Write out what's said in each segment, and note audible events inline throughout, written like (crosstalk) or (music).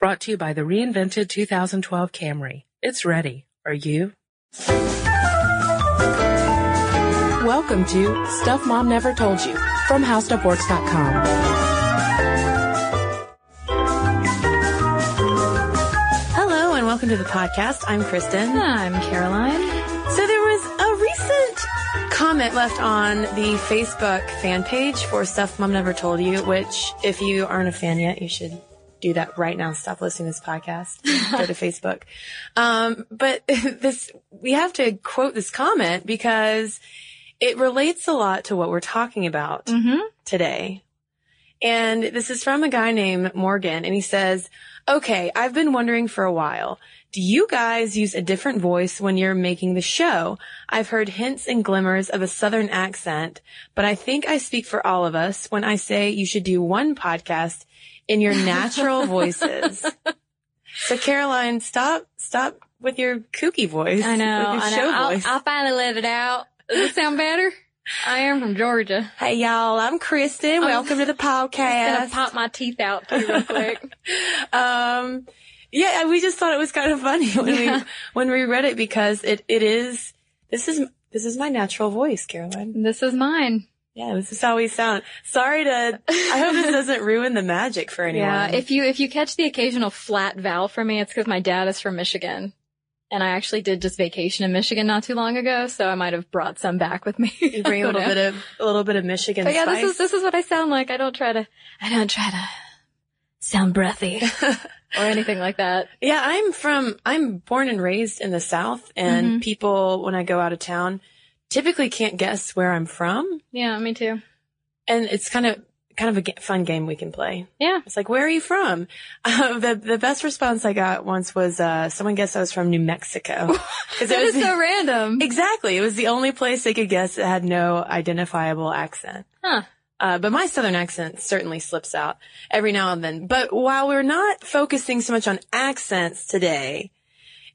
Brought to you by the reinvented 2012 Camry. It's ready. Are you? Welcome to Stuff Mom Never Told You from HowStuffWorks.com. Hello and welcome to the podcast. I'm Cristen. I'm Caroline. So there was a recent comment left on the Facebook fan page for Stuff Mom Never Told You, which if you aren't a fan yet, you should do that right now. Stop listening to this podcast. (laughs) Go to Facebook. Um, but (laughs) this, we have to quote this comment because it relates a lot to what we're talking about Mm-hmm. today. And this is from a guy named Morgan and he says, okay, I've been wondering for a while. Do you guys use a different voice when you're making the show? I've heard hints and glimmers of a southern accent, but I think I speak for all of us when I say you should do one podcast in your natural voices. So Caroline, stop, stop with your kooky voice. I know. I show know. I'll, voice. I'll finally let it out. Does it sound better? I am from Georgia. Hey y'all, I'm Cristen. Welcome to the podcast. I'm Gonna pop my teeth out too real quick. (laughs) (laughs) Um, yeah, we just thought it was kind of funny (laughs) when Yeah. we when we read it because it it is this is this is my natural voice, Caroline. this is mine. Yeah, this is how we sound. Sorry to. I hope this doesn't ruin the magic for (laughs) anyone. Yeah. If you if you catch the occasional flat vowel from me, it's because my dad is from Michigan. And I actually did just vacation in Michigan not too long ago, so I might have brought some back with me. (laughs) you bring a little bit of a little bit of Michigan But yeah, spice. this is this is what I sound like. I don't try to I don't try to sound breathy (laughs) or anything like that. Yeah, I'm from, I'm born and raised in the South and Mm-hmm. people, when I go out of town, typically can't guess where I'm from. Yeah, me too. And it's kind of, kind of a fun game we can play. Yeah. It's like, where are you from? (laughs) Uh, the, the best response I got once was, uh, someone guessed I was from New Mexico. (laughs) That it was is so random. exactly, it was the only place they could guess that had no identifiable accent. Huh. Uh, but my southern accent certainly slips out every now and then. But while we're not focusing so much on accents today,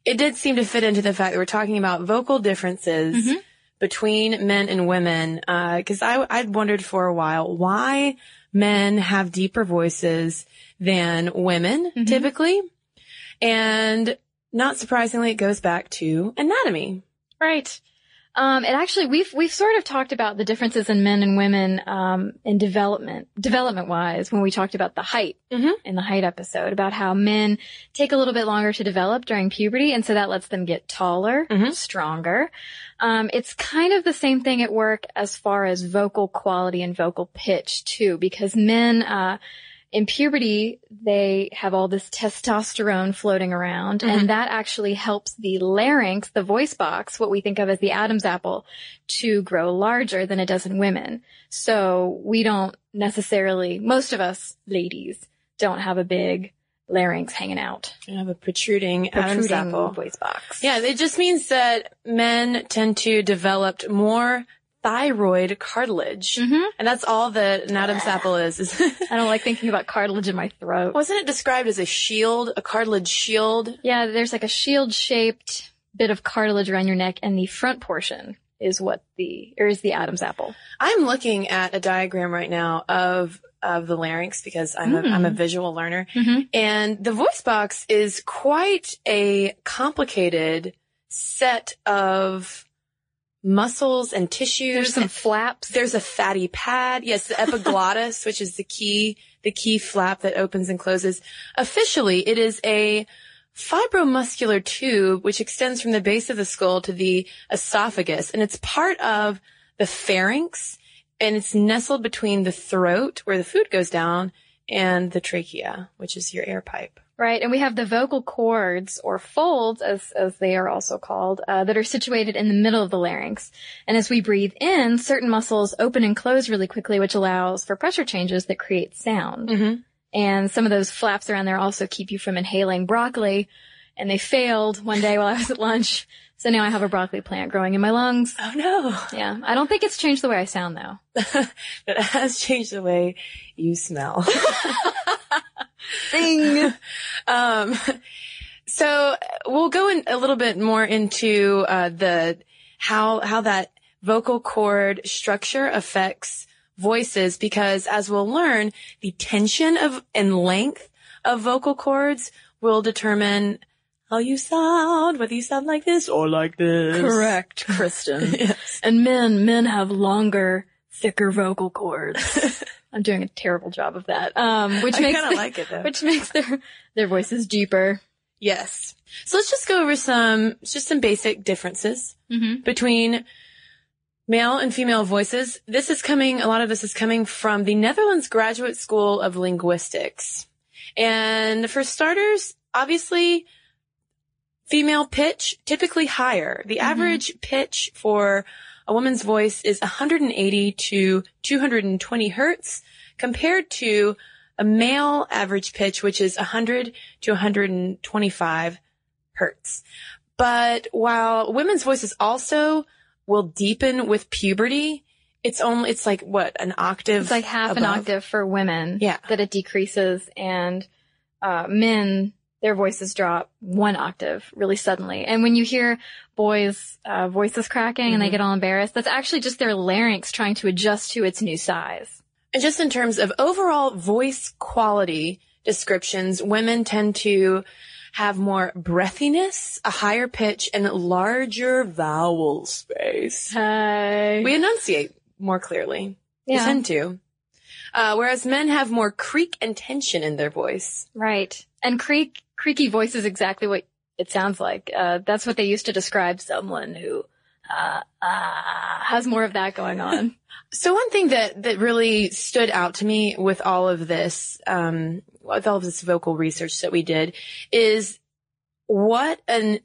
it did seem to fit into the fact that we're talking about vocal differences Mhm. Between men and women. Uh, cause I, I'd wondered for a while why men have deeper voices than women Mhm. typically. And not surprisingly, it goes back to anatomy. Right. Um, and actually, we've we've sort of talked about the differences in men and women um, in development, development wise, when we talked about the height Mhm. in the height episode, about how men take a little bit longer to develop during puberty, and so that lets them get taller, Mhm. stronger. Um, it's kind of the same thing at work as far as vocal quality and vocal pitch too, because men. Uh, in puberty, they have all this testosterone floating around, Mhm. and that actually helps the larynx, the voice box, what we think of as the Adam's apple, to grow larger than it does in women. So we don't necessarily, most of us ladies, don't have a big larynx hanging out, I have a protruding, Adam's protruding apple. voice box. Yeah, it just means that men tend to develop more thyroid cartilage. hmm And that's all that an Adam's apple is. is (laughs) I don't like thinking about cartilage in my throat. Wasn't it described as a shield, a cartilage shield? Yeah, there's like a shield shaped bit of cartilage around your neck, and the front portion is what the, or is the Adam's apple. I'm looking at a diagram right now of of the larynx because I'm a, Mm. I'm a visual learner. Mm-hmm. And the voice box is quite a complicated set of muscles and tissues. There's some flaps. There's a fatty pad. Yes, the epiglottis, (laughs) which is the key, the key flap that opens and closes. Officially, it is a fibromuscular tube which extends from the base of the skull to the esophagus, and it's part of the pharynx, and it's nestled between the throat, where the food goes down, and the trachea, which is your air pipe. Right, and we have the vocal cords or folds, as as they are also called, uh, that are situated in the middle of the larynx. And as we breathe in, certain muscles open and close really quickly, which allows for pressure changes that create sound. Mm-hmm. And some of those flaps around there also keep you from inhaling broccoli. And they failed one day while I was at lunch, so now I have a broccoli plant growing in my lungs. Oh no. Yeah, I don't think it's changed the way I sound though. (laughs) but it has changed the way you smell. (laughs) Ding. (laughs) um, so we'll go in a little bit more into uh, the how how that vocal cord structure affects voices because as we'll learn, the tension of and length of vocal cords will determine how you sound, whether you sound like this or like this. Correct, Cristen. (laughs) Yes. And men, men have longer, thicker vocal cords. (laughs) I'm doing a terrible job of that. Um, which I makes kind of like it though. which makes their their voices deeper. yes. So let's just go over some, just some basic differences Mm-hmm. between male and female voices. This is coming, a lot of this is coming from the Netherlands Graduate School of Linguistics. And for starters, obviously, female pitch typically higher. The average pitch for a woman's voice is 180 to 220 hertz compared to a male average pitch, which is 100 to 125 hertz. But while women's voices also will deepen with puberty, it's only, it's like what, an octave? It's like half an octave for women. Yeah. That it decreases and uh, men, their voices drop one octave really suddenly. And when you hear boys' uh, voices cracking and they Mhm. get all embarrassed, that's actually just their larynx trying to adjust to its new size. And just in terms of overall voice quality descriptions, women tend to have more breathiness, a higher pitch, and larger vowel space. Hey. We enunciate more clearly. We yeah. tend to. Uh, whereas men have more creak and tension in their voice. Right. And creak, creaky voice is exactly what it sounds like. Uh, that's what they used to describe someone who, uh, uh, has more of that going on. (laughs) So one thing that, that really stood out to me with all of this, um, with all of this vocal research that we did is what an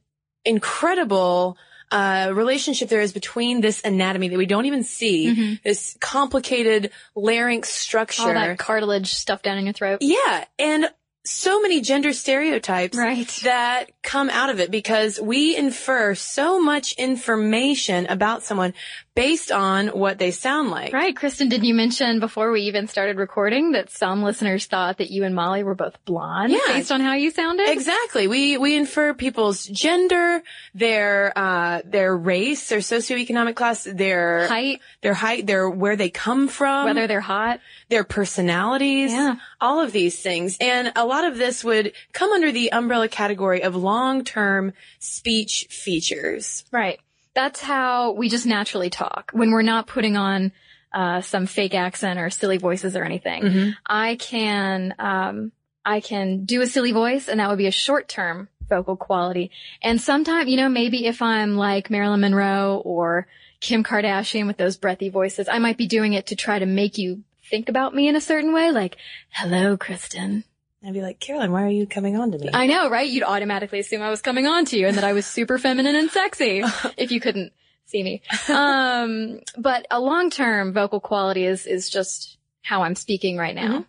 incredible, uh, relationship there is between this anatomy that we don't even see, Mhm. this complicated larynx structure. All that cartilage stuff down in your throat. yeah. And so many gender stereotypes Right. that come out of it because we infer so much information about someone based on what they sound like. Right. Cristen, did you mention before we even started recording that some listeners thought that you and Molly were both blonde Yeah. based on how you sounded? Exactly. We we infer people's gender, their uh their race, their socioeconomic class, their Height, their height, their where they come from, whether they're hot. their personalities, Yeah. all of these things. And a lot of this would come under the umbrella category of long-term speech features. Right. That's how we just naturally talk when we're not putting on uh, some fake accent or silly voices or anything. Mhm. I can um, I can do a silly voice, and that would be a short term vocal quality. And sometimes, you know, maybe if I'm like Marilyn Monroe or Kim Kardashian with those breathy voices, I might be doing it to try to make you think about me in a certain way, like, "Hello, Cristen." I'd be like, Caroline, why are you coming on to me? I know, right? You'd automatically assume I was coming on to you and that I was super feminine and sexy (laughs) if you couldn't see me. Um, but a long-term vocal quality is, is just how I'm speaking right now.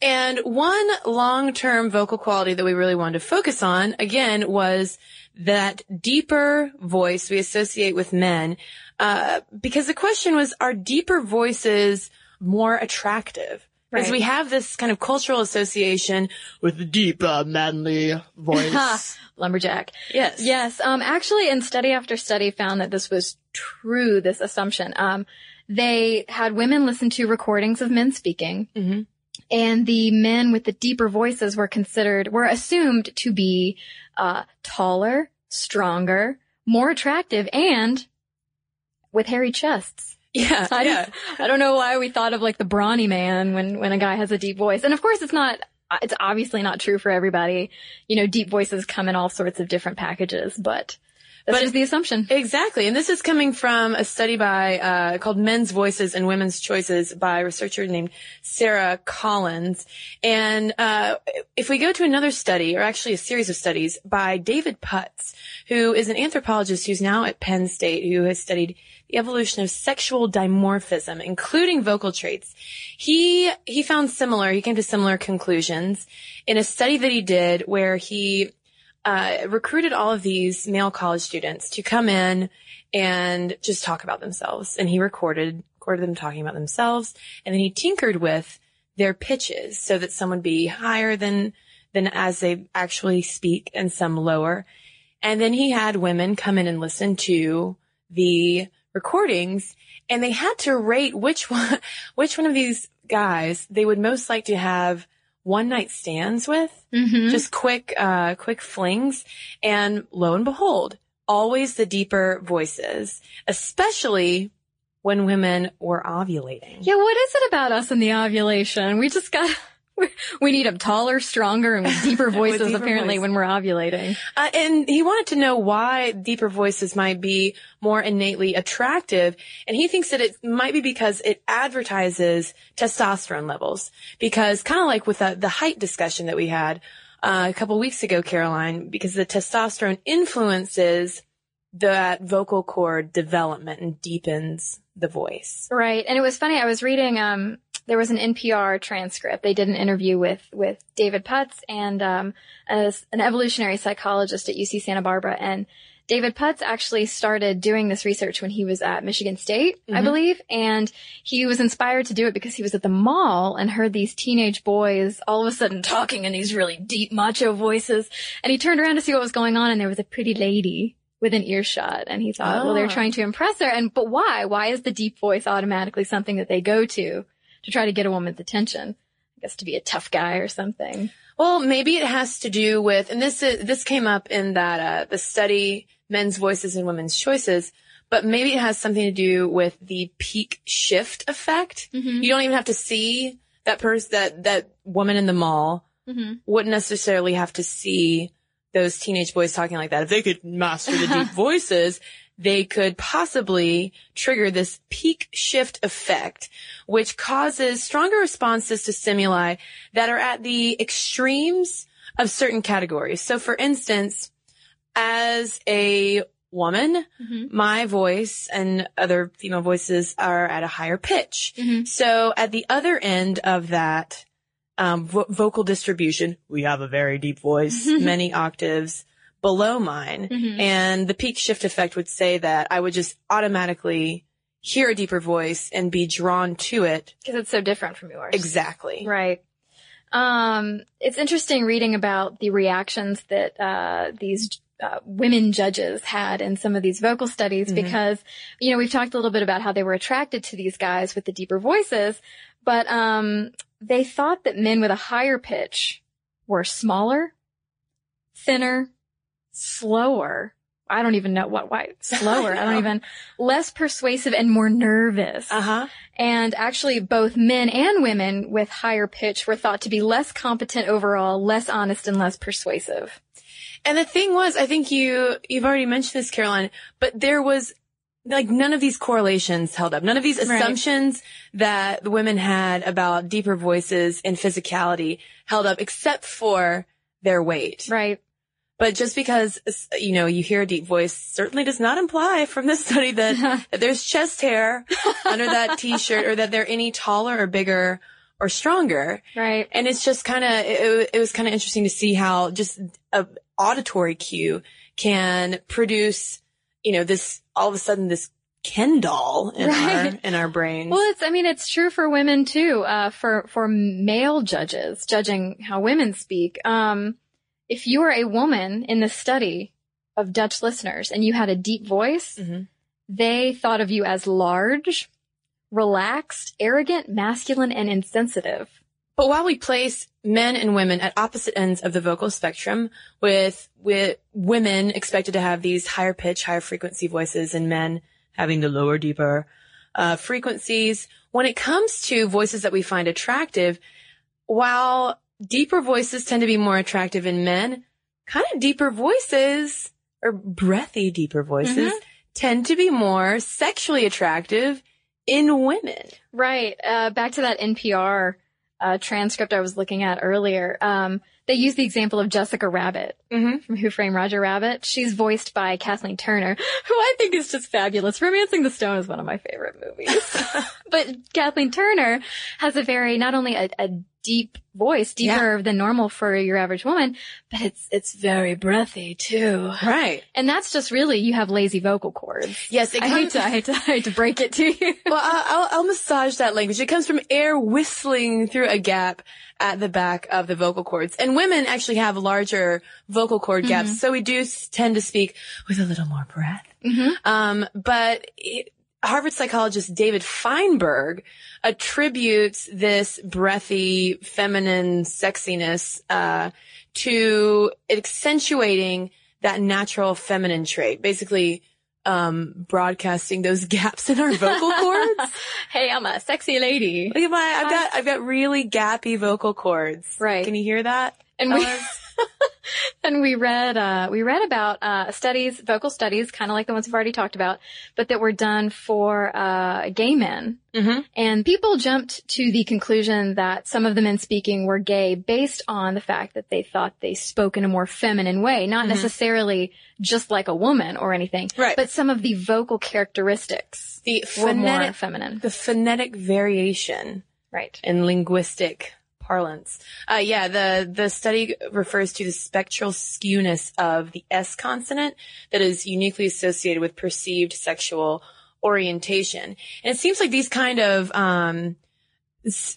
And one long-term vocal quality that we really wanted to focus on, again, was that deeper voice we associate with men. Uh, because the question was, are deeper voices more attractive? Because Right. we have this kind of cultural association with the deep, uh, manly (laughs) voice. Lumberjack. yes. Yes. Um, actually, and study after study found that this was true, this assumption. Um, they had women listen to recordings of men speaking Mhm. and the men with the deeper voices were considered, were assumed to be, uh, taller, stronger, more attractive, and with hairy chests. Yeah. I, yeah. I don't know why we thought of like the brawny man when, when a guy has a deep voice. And of course it's not, it's obviously not true for everybody. You know, deep voices come in all sorts of different packages, but But- just the assumption. Exactly. And this is coming from a study by, uh, called Men's Voices and Women's Choices by a researcher named Sarah Collins. And, uh, if we go to another study, or actually a series of studies by David Puts, who is an anthropologist who's now at Penn State, who has studied the evolution of sexual dimorphism, including vocal traits. He, he found similar, he came to similar conclusions in a study that he did where he uh, recruited all of these male college students to come in and just talk about themselves. And he recorded, recorded them talking about themselves. And then he tinkered with their pitches so that some would be higher than, than as they actually speak and some lower. And then he had women come in and listen to the recordings and they had to rate which one, (laughs) which one of these guys they would most like to have one night stands with, Mhm. just quick, uh, quick flings. And lo and behold, always the deeper voices, especially when women were ovulating. yeah, what is it about us and the ovulation? We just got, we need them taller, stronger, and (laughs) with deeper voices deeper apparently voice. when we're ovulating. Uh, and he wanted to know why deeper voices might be more innately attractive. And he thinks that it might be because it advertises testosterone levels. Because kind of like with the, the height discussion that we had uh, a couple weeks ago, Caroline, because the testosterone influences that vocal cord development and deepens the voice. Right. And it was funny. I was reading, um, there was an NPR transcript. They did an interview with, with David Puts and, um, as an evolutionary psychologist at UC Santa Barbara. And David Puts actually started doing this research when he was at Michigan State, I Mhm. believe. And he was inspired to do it because he was at the mall and heard these teenage boys all of a sudden talking in these really deep macho voices. And he turned around to see what was going on and there was a pretty lady with an earshot and he thought, well, they're Ah. trying to impress her. And, but why? Why is the deep voice automatically something that they go to to try to get a woman's attention? I guess to be a tough guy or something. Well, maybe it has to do with, and this is, this came up in that, uh, the study, men's voices and women's choices, but maybe it has something to do with the peak shift effect. Mm-hmm. You don't even have to see that person, that, that woman in the mall Mm-hmm. wouldn't necessarily have to see those teenage boys talking like that. If they could master the deep (laughs) voices, they could possibly trigger this peak shift effect, which causes stronger responses to stimuli that are at the extremes of certain categories. So for instance, as a woman, Mm-hmm. my voice and other female voices are at a higher pitch. Mm-hmm. So at the other end of that um, vo- vocal distribution, we have a very deep voice, (laughs) many octaves below mine. Mhm. And the peak shift effect would say that I would just automatically hear a deeper voice and be drawn to it. Because it's so different from yours. Exactly. Right. Um, it's interesting reading about the reactions that uh, these uh, women judges had in some of these vocal studies Mhm. because, you know, we've talked a little bit about how they were attracted to these guys with the deeper voices, but um, they thought that men with a higher pitch were smaller, thinner, slower. I don't even know what, why, (laughs) slower. I don't even, less persuasive and more nervous. Uh huh. And actually, both men and women with higher pitch were thought to be less competent overall, less honest, and less persuasive. And the thing was, I think you, you've already mentioned this, Caroline, but there was like none of these correlations held up. None of these Right. assumptions that the women had about deeper voices and physicality held up except for their weight. Right. But just because, you know, you hear a deep voice certainly does not imply from this study that, (laughs) that there's chest hair under that (laughs) t-shirt or that they're any taller or bigger or stronger. right. And it's just kind of, it, it was kind of interesting to see how just a auditory cue can produce, you know, this, all of a sudden this Ken doll in Right. our, in our brains. Well, it's, I mean, it's true for women too, uh, for, for male judges judging how women speak. Um, if you were a woman in the study of Dutch listeners and you had a deep voice, Mhm. they thought of you as large, relaxed, arrogant, masculine, and insensitive. But while we place men and women at opposite ends of the vocal spectrum, with with women expected to have these higher pitch, higher frequency voices, and men having the lower, deeper uh, frequencies, when it comes to voices that we find attractive, while deeper voices tend to be more attractive in men, kind of deeper voices or breathy deeper voices tend to be more sexually attractive in women. Right. Uh, back to that NPR uh, transcript I was looking at earlier. Um, they use the example of Jessica Rabbit Mm-hmm. from Who Framed Roger Rabbit. She's voiced by Kathleen Turner, (laughs) who I think is just fabulous. Romancing the Stone is one of my favorite movies. (laughs) but Kathleen Turner has a very, not only a, a deep voice, deeper than normal for your average woman, but it's, it's very breathy too. Right. And that's just really, you have lazy vocal cords. Yes, it I hate to, I hate to, (laughs) I hate to break it to you. well, I'll, I'll, I'll massage that language. It comes from air whistling through a gap at the back of the vocal cords. And women actually have larger vocal cord gaps, so we do tend to speak with a little more breath. Mhm. Um, but it, Harvard psychologist David Feinberg attributes this breathy, feminine sexiness uh, to accentuating that natural feminine trait. Basically, um, broadcasting those (laughs) gaps in our vocal (laughs) cords. hey, I'm a sexy lady. Look at my, I've got, I've got really gappy vocal cords. Right. Can you hear that? And we, (laughs) and we read, uh, we read about, uh, studies, vocal studies, kind of like the ones we've already talked about, but that were done for, uh, gay men. mm-hmm. And people jumped to the conclusion that some of the men speaking were gay based on the fact that they thought they spoke in a more feminine way, not Mhm. necessarily just like a woman or anything, Right. but some of the vocal characteristics the were more feminine. the phonetic variation Right. in linguistic parlance. Uh, yeah, the, the study refers to the spectral skewness of the S consonant that is uniquely associated with perceived sexual orientation. And it seems like these kind of, um,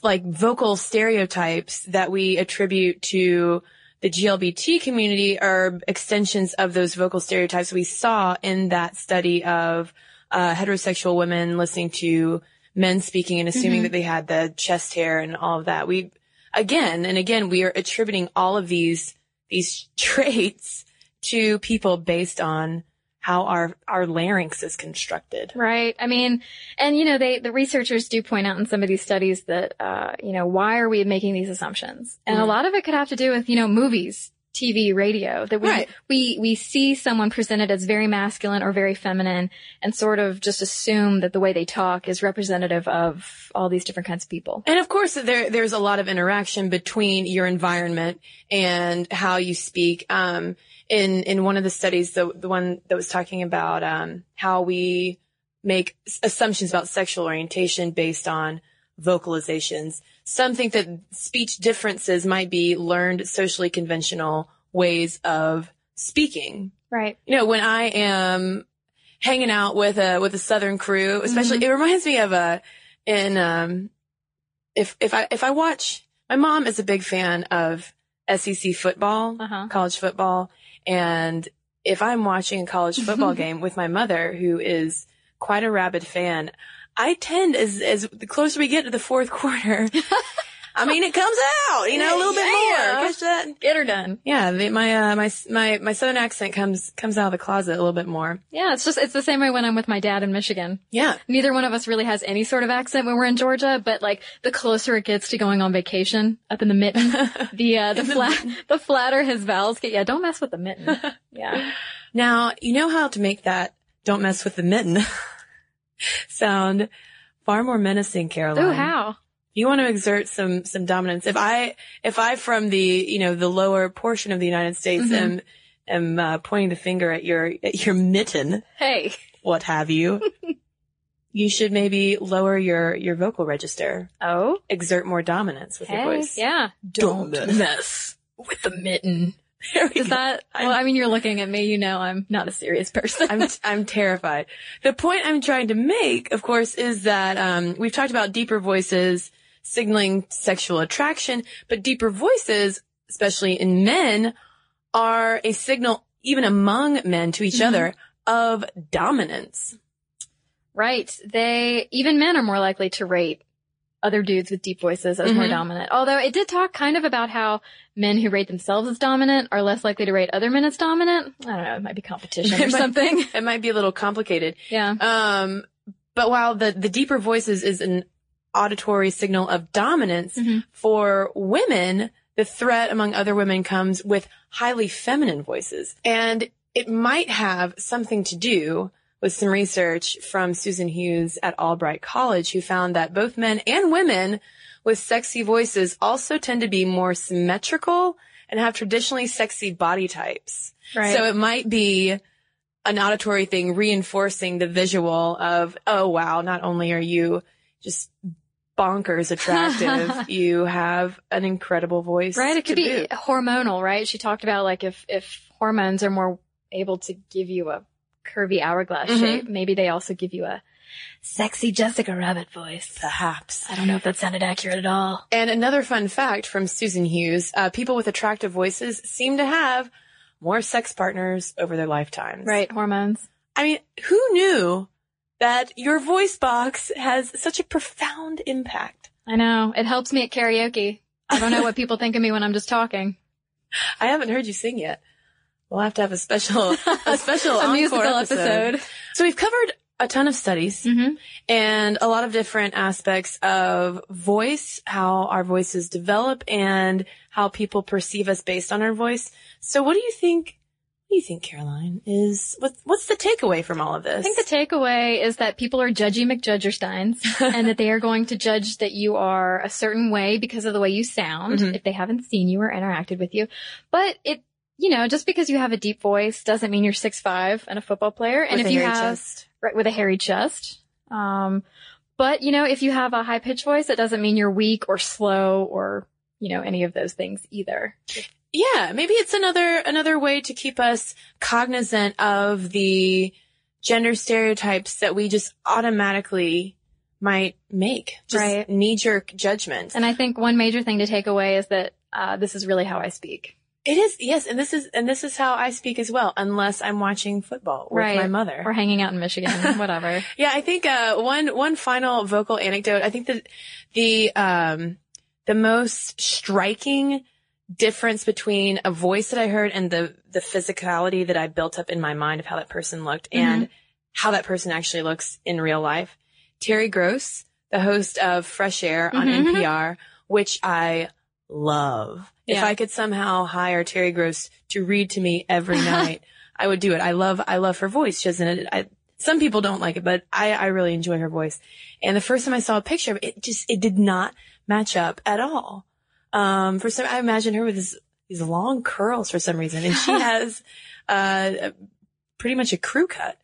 like vocal stereotypes that we attribute to the GLBT community are extensions of those vocal stereotypes we saw in that study of uh, heterosexual women listening to men speaking and assuming Mhm. that they had the chest hair and all of that. We again and again we are attributing all of these these (laughs) traits to people based on how our our larynx is constructed. Right. I mean, and you know, they, the researchers do point out in some of these studies that, uh, you know, why are we making these assumptions? And a Mhm. lot of it could have to do with, you know, movies, TV, radio, that we, Right. we, we see someone presented as very masculine or very feminine and sort of just assume that the way they talk is representative of all these different kinds of people. And of course, there there's a lot of interaction between your environment and how you speak. Um, in in one of the studies, the the one that was talking about um, how we make assumptions about sexual orientation based on vocalizations. Some think that speech differences might be learned socially conventional ways of speaking Right. you know, when I am hanging out with a with a Southern crew, especially it reminds me of a in um if if I if I watch my mom is a big fan of SEC football, Uh huh. college football, and if I'm watching a college football (laughs) game with my mother, who is quite a rabid fan, I tend as as the closer we get to the fourth quarter, (laughs) I mean it comes out, you know, a little bit Yeah. more. Catch that? Get her done. Yeah, the, my uh, my my my southern accent comes comes out of the closet a little bit more. Yeah. It's just, it's the same way when I'm with my dad in Michigan. Yeah, Neither one of us really has any sort of accent when we're in Georgia, but like the closer it gets to going on vacation up in the mitten, (laughs) the uh, the In the flat the flatter his vowels get. Yeah, don't mess with the mitten. (laughs) Yeah. Now you know how to make that "Don't mess with the mitten" sound far more menacing, Caroline. Ooh, how? You want to exert some some dominance. If I if I from the you know the lower portion of the United States Mhm. am am uh, pointing the finger at your at your mitten, Hey. what have you, (laughs) you should maybe lower your your vocal register, Oh. exert more dominance with your Hey. voice. Yeah. Don't mess with the mitten. We Is go. that? Well, I mean, you're looking at me. You know, I'm not a serious person. I'm I'm terrified. The point I'm trying to make, of course, is that um, we've talked about deeper voices signaling sexual attraction, but deeper voices, especially in men, are a signal even among men to each Mhm. other of dominance. right. They even men are more likely to rate other dudes with deep voices as more Mhm. dominant. Although it did talk kind of about how men who rate themselves as dominant are less likely to rate other men as dominant. I don't know. It might be competition or might- (laughs) something. It might be a little complicated. Yeah. Um, but while the, the deeper voices is an auditory signal of dominance, Mhm. for women, the threat among other women comes with highly feminine voices. And it might have something to do with some research from Susan Hughes at Albright College, who found that both men and women with sexy voices also tend to be more symmetrical and have traditionally sexy body types. Right. So it might be an auditory thing reinforcing the visual of, oh wow, not only are you just bonkers attractive, (laughs) you have an incredible voice. Right. It could be boot. hormonal, right? She talked about like if, if hormones are more able to give you a curvy hourglass Mhm. shape, maybe they also give you a sexy Jessica Rabbit voice. Perhaps. I don't know if that sounded accurate at all. And another fun fact from Susan Hughes, uh, people with attractive voices seem to have more sex partners over their lifetimes. Right. Hormones. I mean, who knew that your voice box has such a profound impact. I know. It helps me at karaoke. I don't know what (laughs) people think of me when I'm just talking. I haven't heard you sing yet. We'll have to have a special, (laughs) a special A musical episode. episode. So we've covered a ton of studies Mm-hmm. and a lot of different aspects of voice, how our voices develop and how people perceive us based on our voice. So what do you think, what do you think, Caroline, is, what, what's the takeaway from all of this? I think the takeaway is that people are judgy McJudgersteins (laughs) and that they are going to judge that you are a certain way because of the way you sound Mhm. if they haven't seen you or interacted with you. But it, you know, just because you have a deep voice doesn't mean you're six five and a football player. And With if you have chest. right with a hairy chest, um, but you know, if you have a high pitched voice, it doesn't mean you're weak or slow or you know any of those things either. Yeah, maybe it's another another way to keep us cognizant of the gender stereotypes that we just automatically might make. Just Right. knee jerk judgments. And I think one major thing to take away is that uh, this is really how I speak. It is, yes, and this is and this is how I speak as well, unless I'm watching football with Right. my mother. Or hanging out in Michigan, (laughs) whatever. Yeah, I think uh, one one final vocal anecdote. I think that the um, the most striking difference between a voice that I heard and the the physicality that I built up in my mind of how that person looked and how that person actually looks in real life. Terry Gross, the host of Fresh Air on Mhm. NPR, which I love. If Yeah. I could somehow hire Terry Gross to read to me every (laughs) night, I would do it. I love, I love her voice. She doesn't, I, some people don't like it, but I, I really enjoy her voice. And the first time I saw a picture of it, it just, it did not match up at all. Um, for some, I imagine her with this, these long curls for some reason, and she (laughs) has, uh, pretty much a crew cut.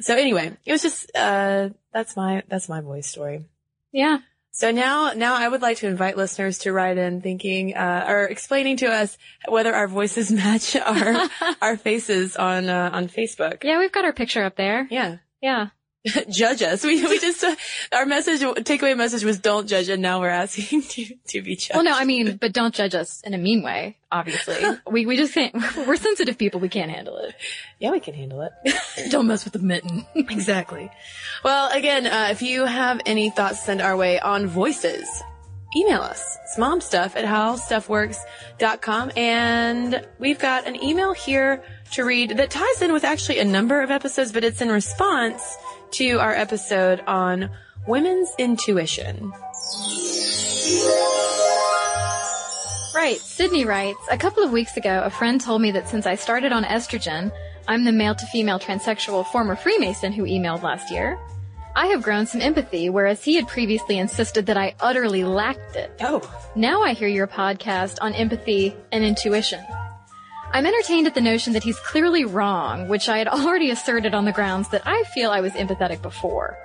So anyway, it was just, uh, that's my, that's my voice story. Yeah. So now, now I would like to invite listeners to write in thinking, uh, or explaining to us whether our voices (laughs) match our, (laughs) our faces on, uh, on Facebook. Yeah, we've got our picture up there. Yeah. Yeah. (laughs) judge us. We, we just, uh, our message, takeaway message was don't judge and now we're asking (laughs) to, to be judged. Well, no, I mean, but don't judge us in a mean way, obviously. (laughs) we, we just can't, we're sensitive people. We can't handle it. yeah, we can handle it. Don't mess with the mitten. exactly. Well, again, uh, if you have any thoughts send our way on voices, email us. It's momstuff at howstuffworks.com. And we've got an email here to read that ties in with actually a number of episodes, but it's in response to our episode on women's intuition. Right. Sydney writes, a couple of weeks ago, a friend told me that since I started on estrogen, I'm the male to female transsexual former Freemason who emailed last year. I have grown some empathy, whereas he had previously insisted that I utterly lacked it. Oh, Now I hear your podcast on empathy and intuition. I'm entertained at the notion that he's clearly wrong, which I had (laughs) already asserted on the grounds that I feel I was empathetic before.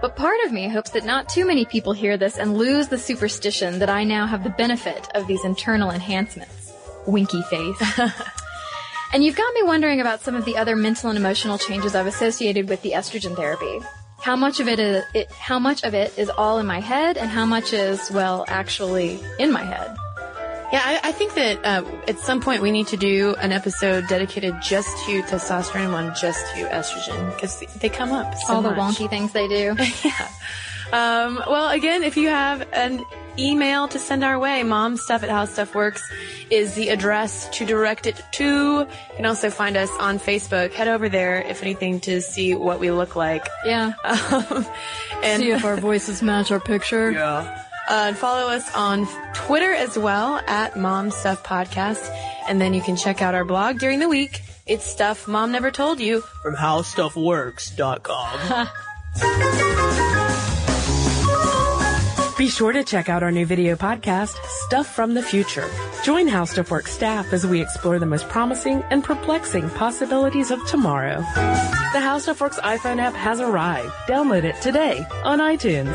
But part of me hopes that not too many people hear this and lose the superstition that I now have the benefit of these internal enhancements. Winky face. (laughs) and you've got me wondering about some of the other mental and emotional changes I've associated with the estrogen therapy. How much of it is, it, how much of it is all in my head and how much is, well, actually in my head? Yeah, I, I think that uh, at some point we need to do an episode dedicated just to testosterone, one just to estrogen, because they come up so all the much. wonky things they do. (laughs) yeah. Um, well, again, if you have an email to send our way, momstuff at howstuffworks is the address to direct it to. You can also find us on Facebook. Head over there, if anything, to see what we look like. Yeah. (laughs) Um, and See if our voices match our picture. yeah. Uh, and follow us on Twitter as well at Mom Stuff Podcast. And then you can check out our blog during the week. It's stuff mom never told you from howstuffworks.com. (laughs) Be sure to check out our new video podcast, Stuff from the Future. Join How Stuff Works staff as we explore the most promising and perplexing possibilities of tomorrow. The How Stuff Works iPhone app has arrived. Download it today on iTunes.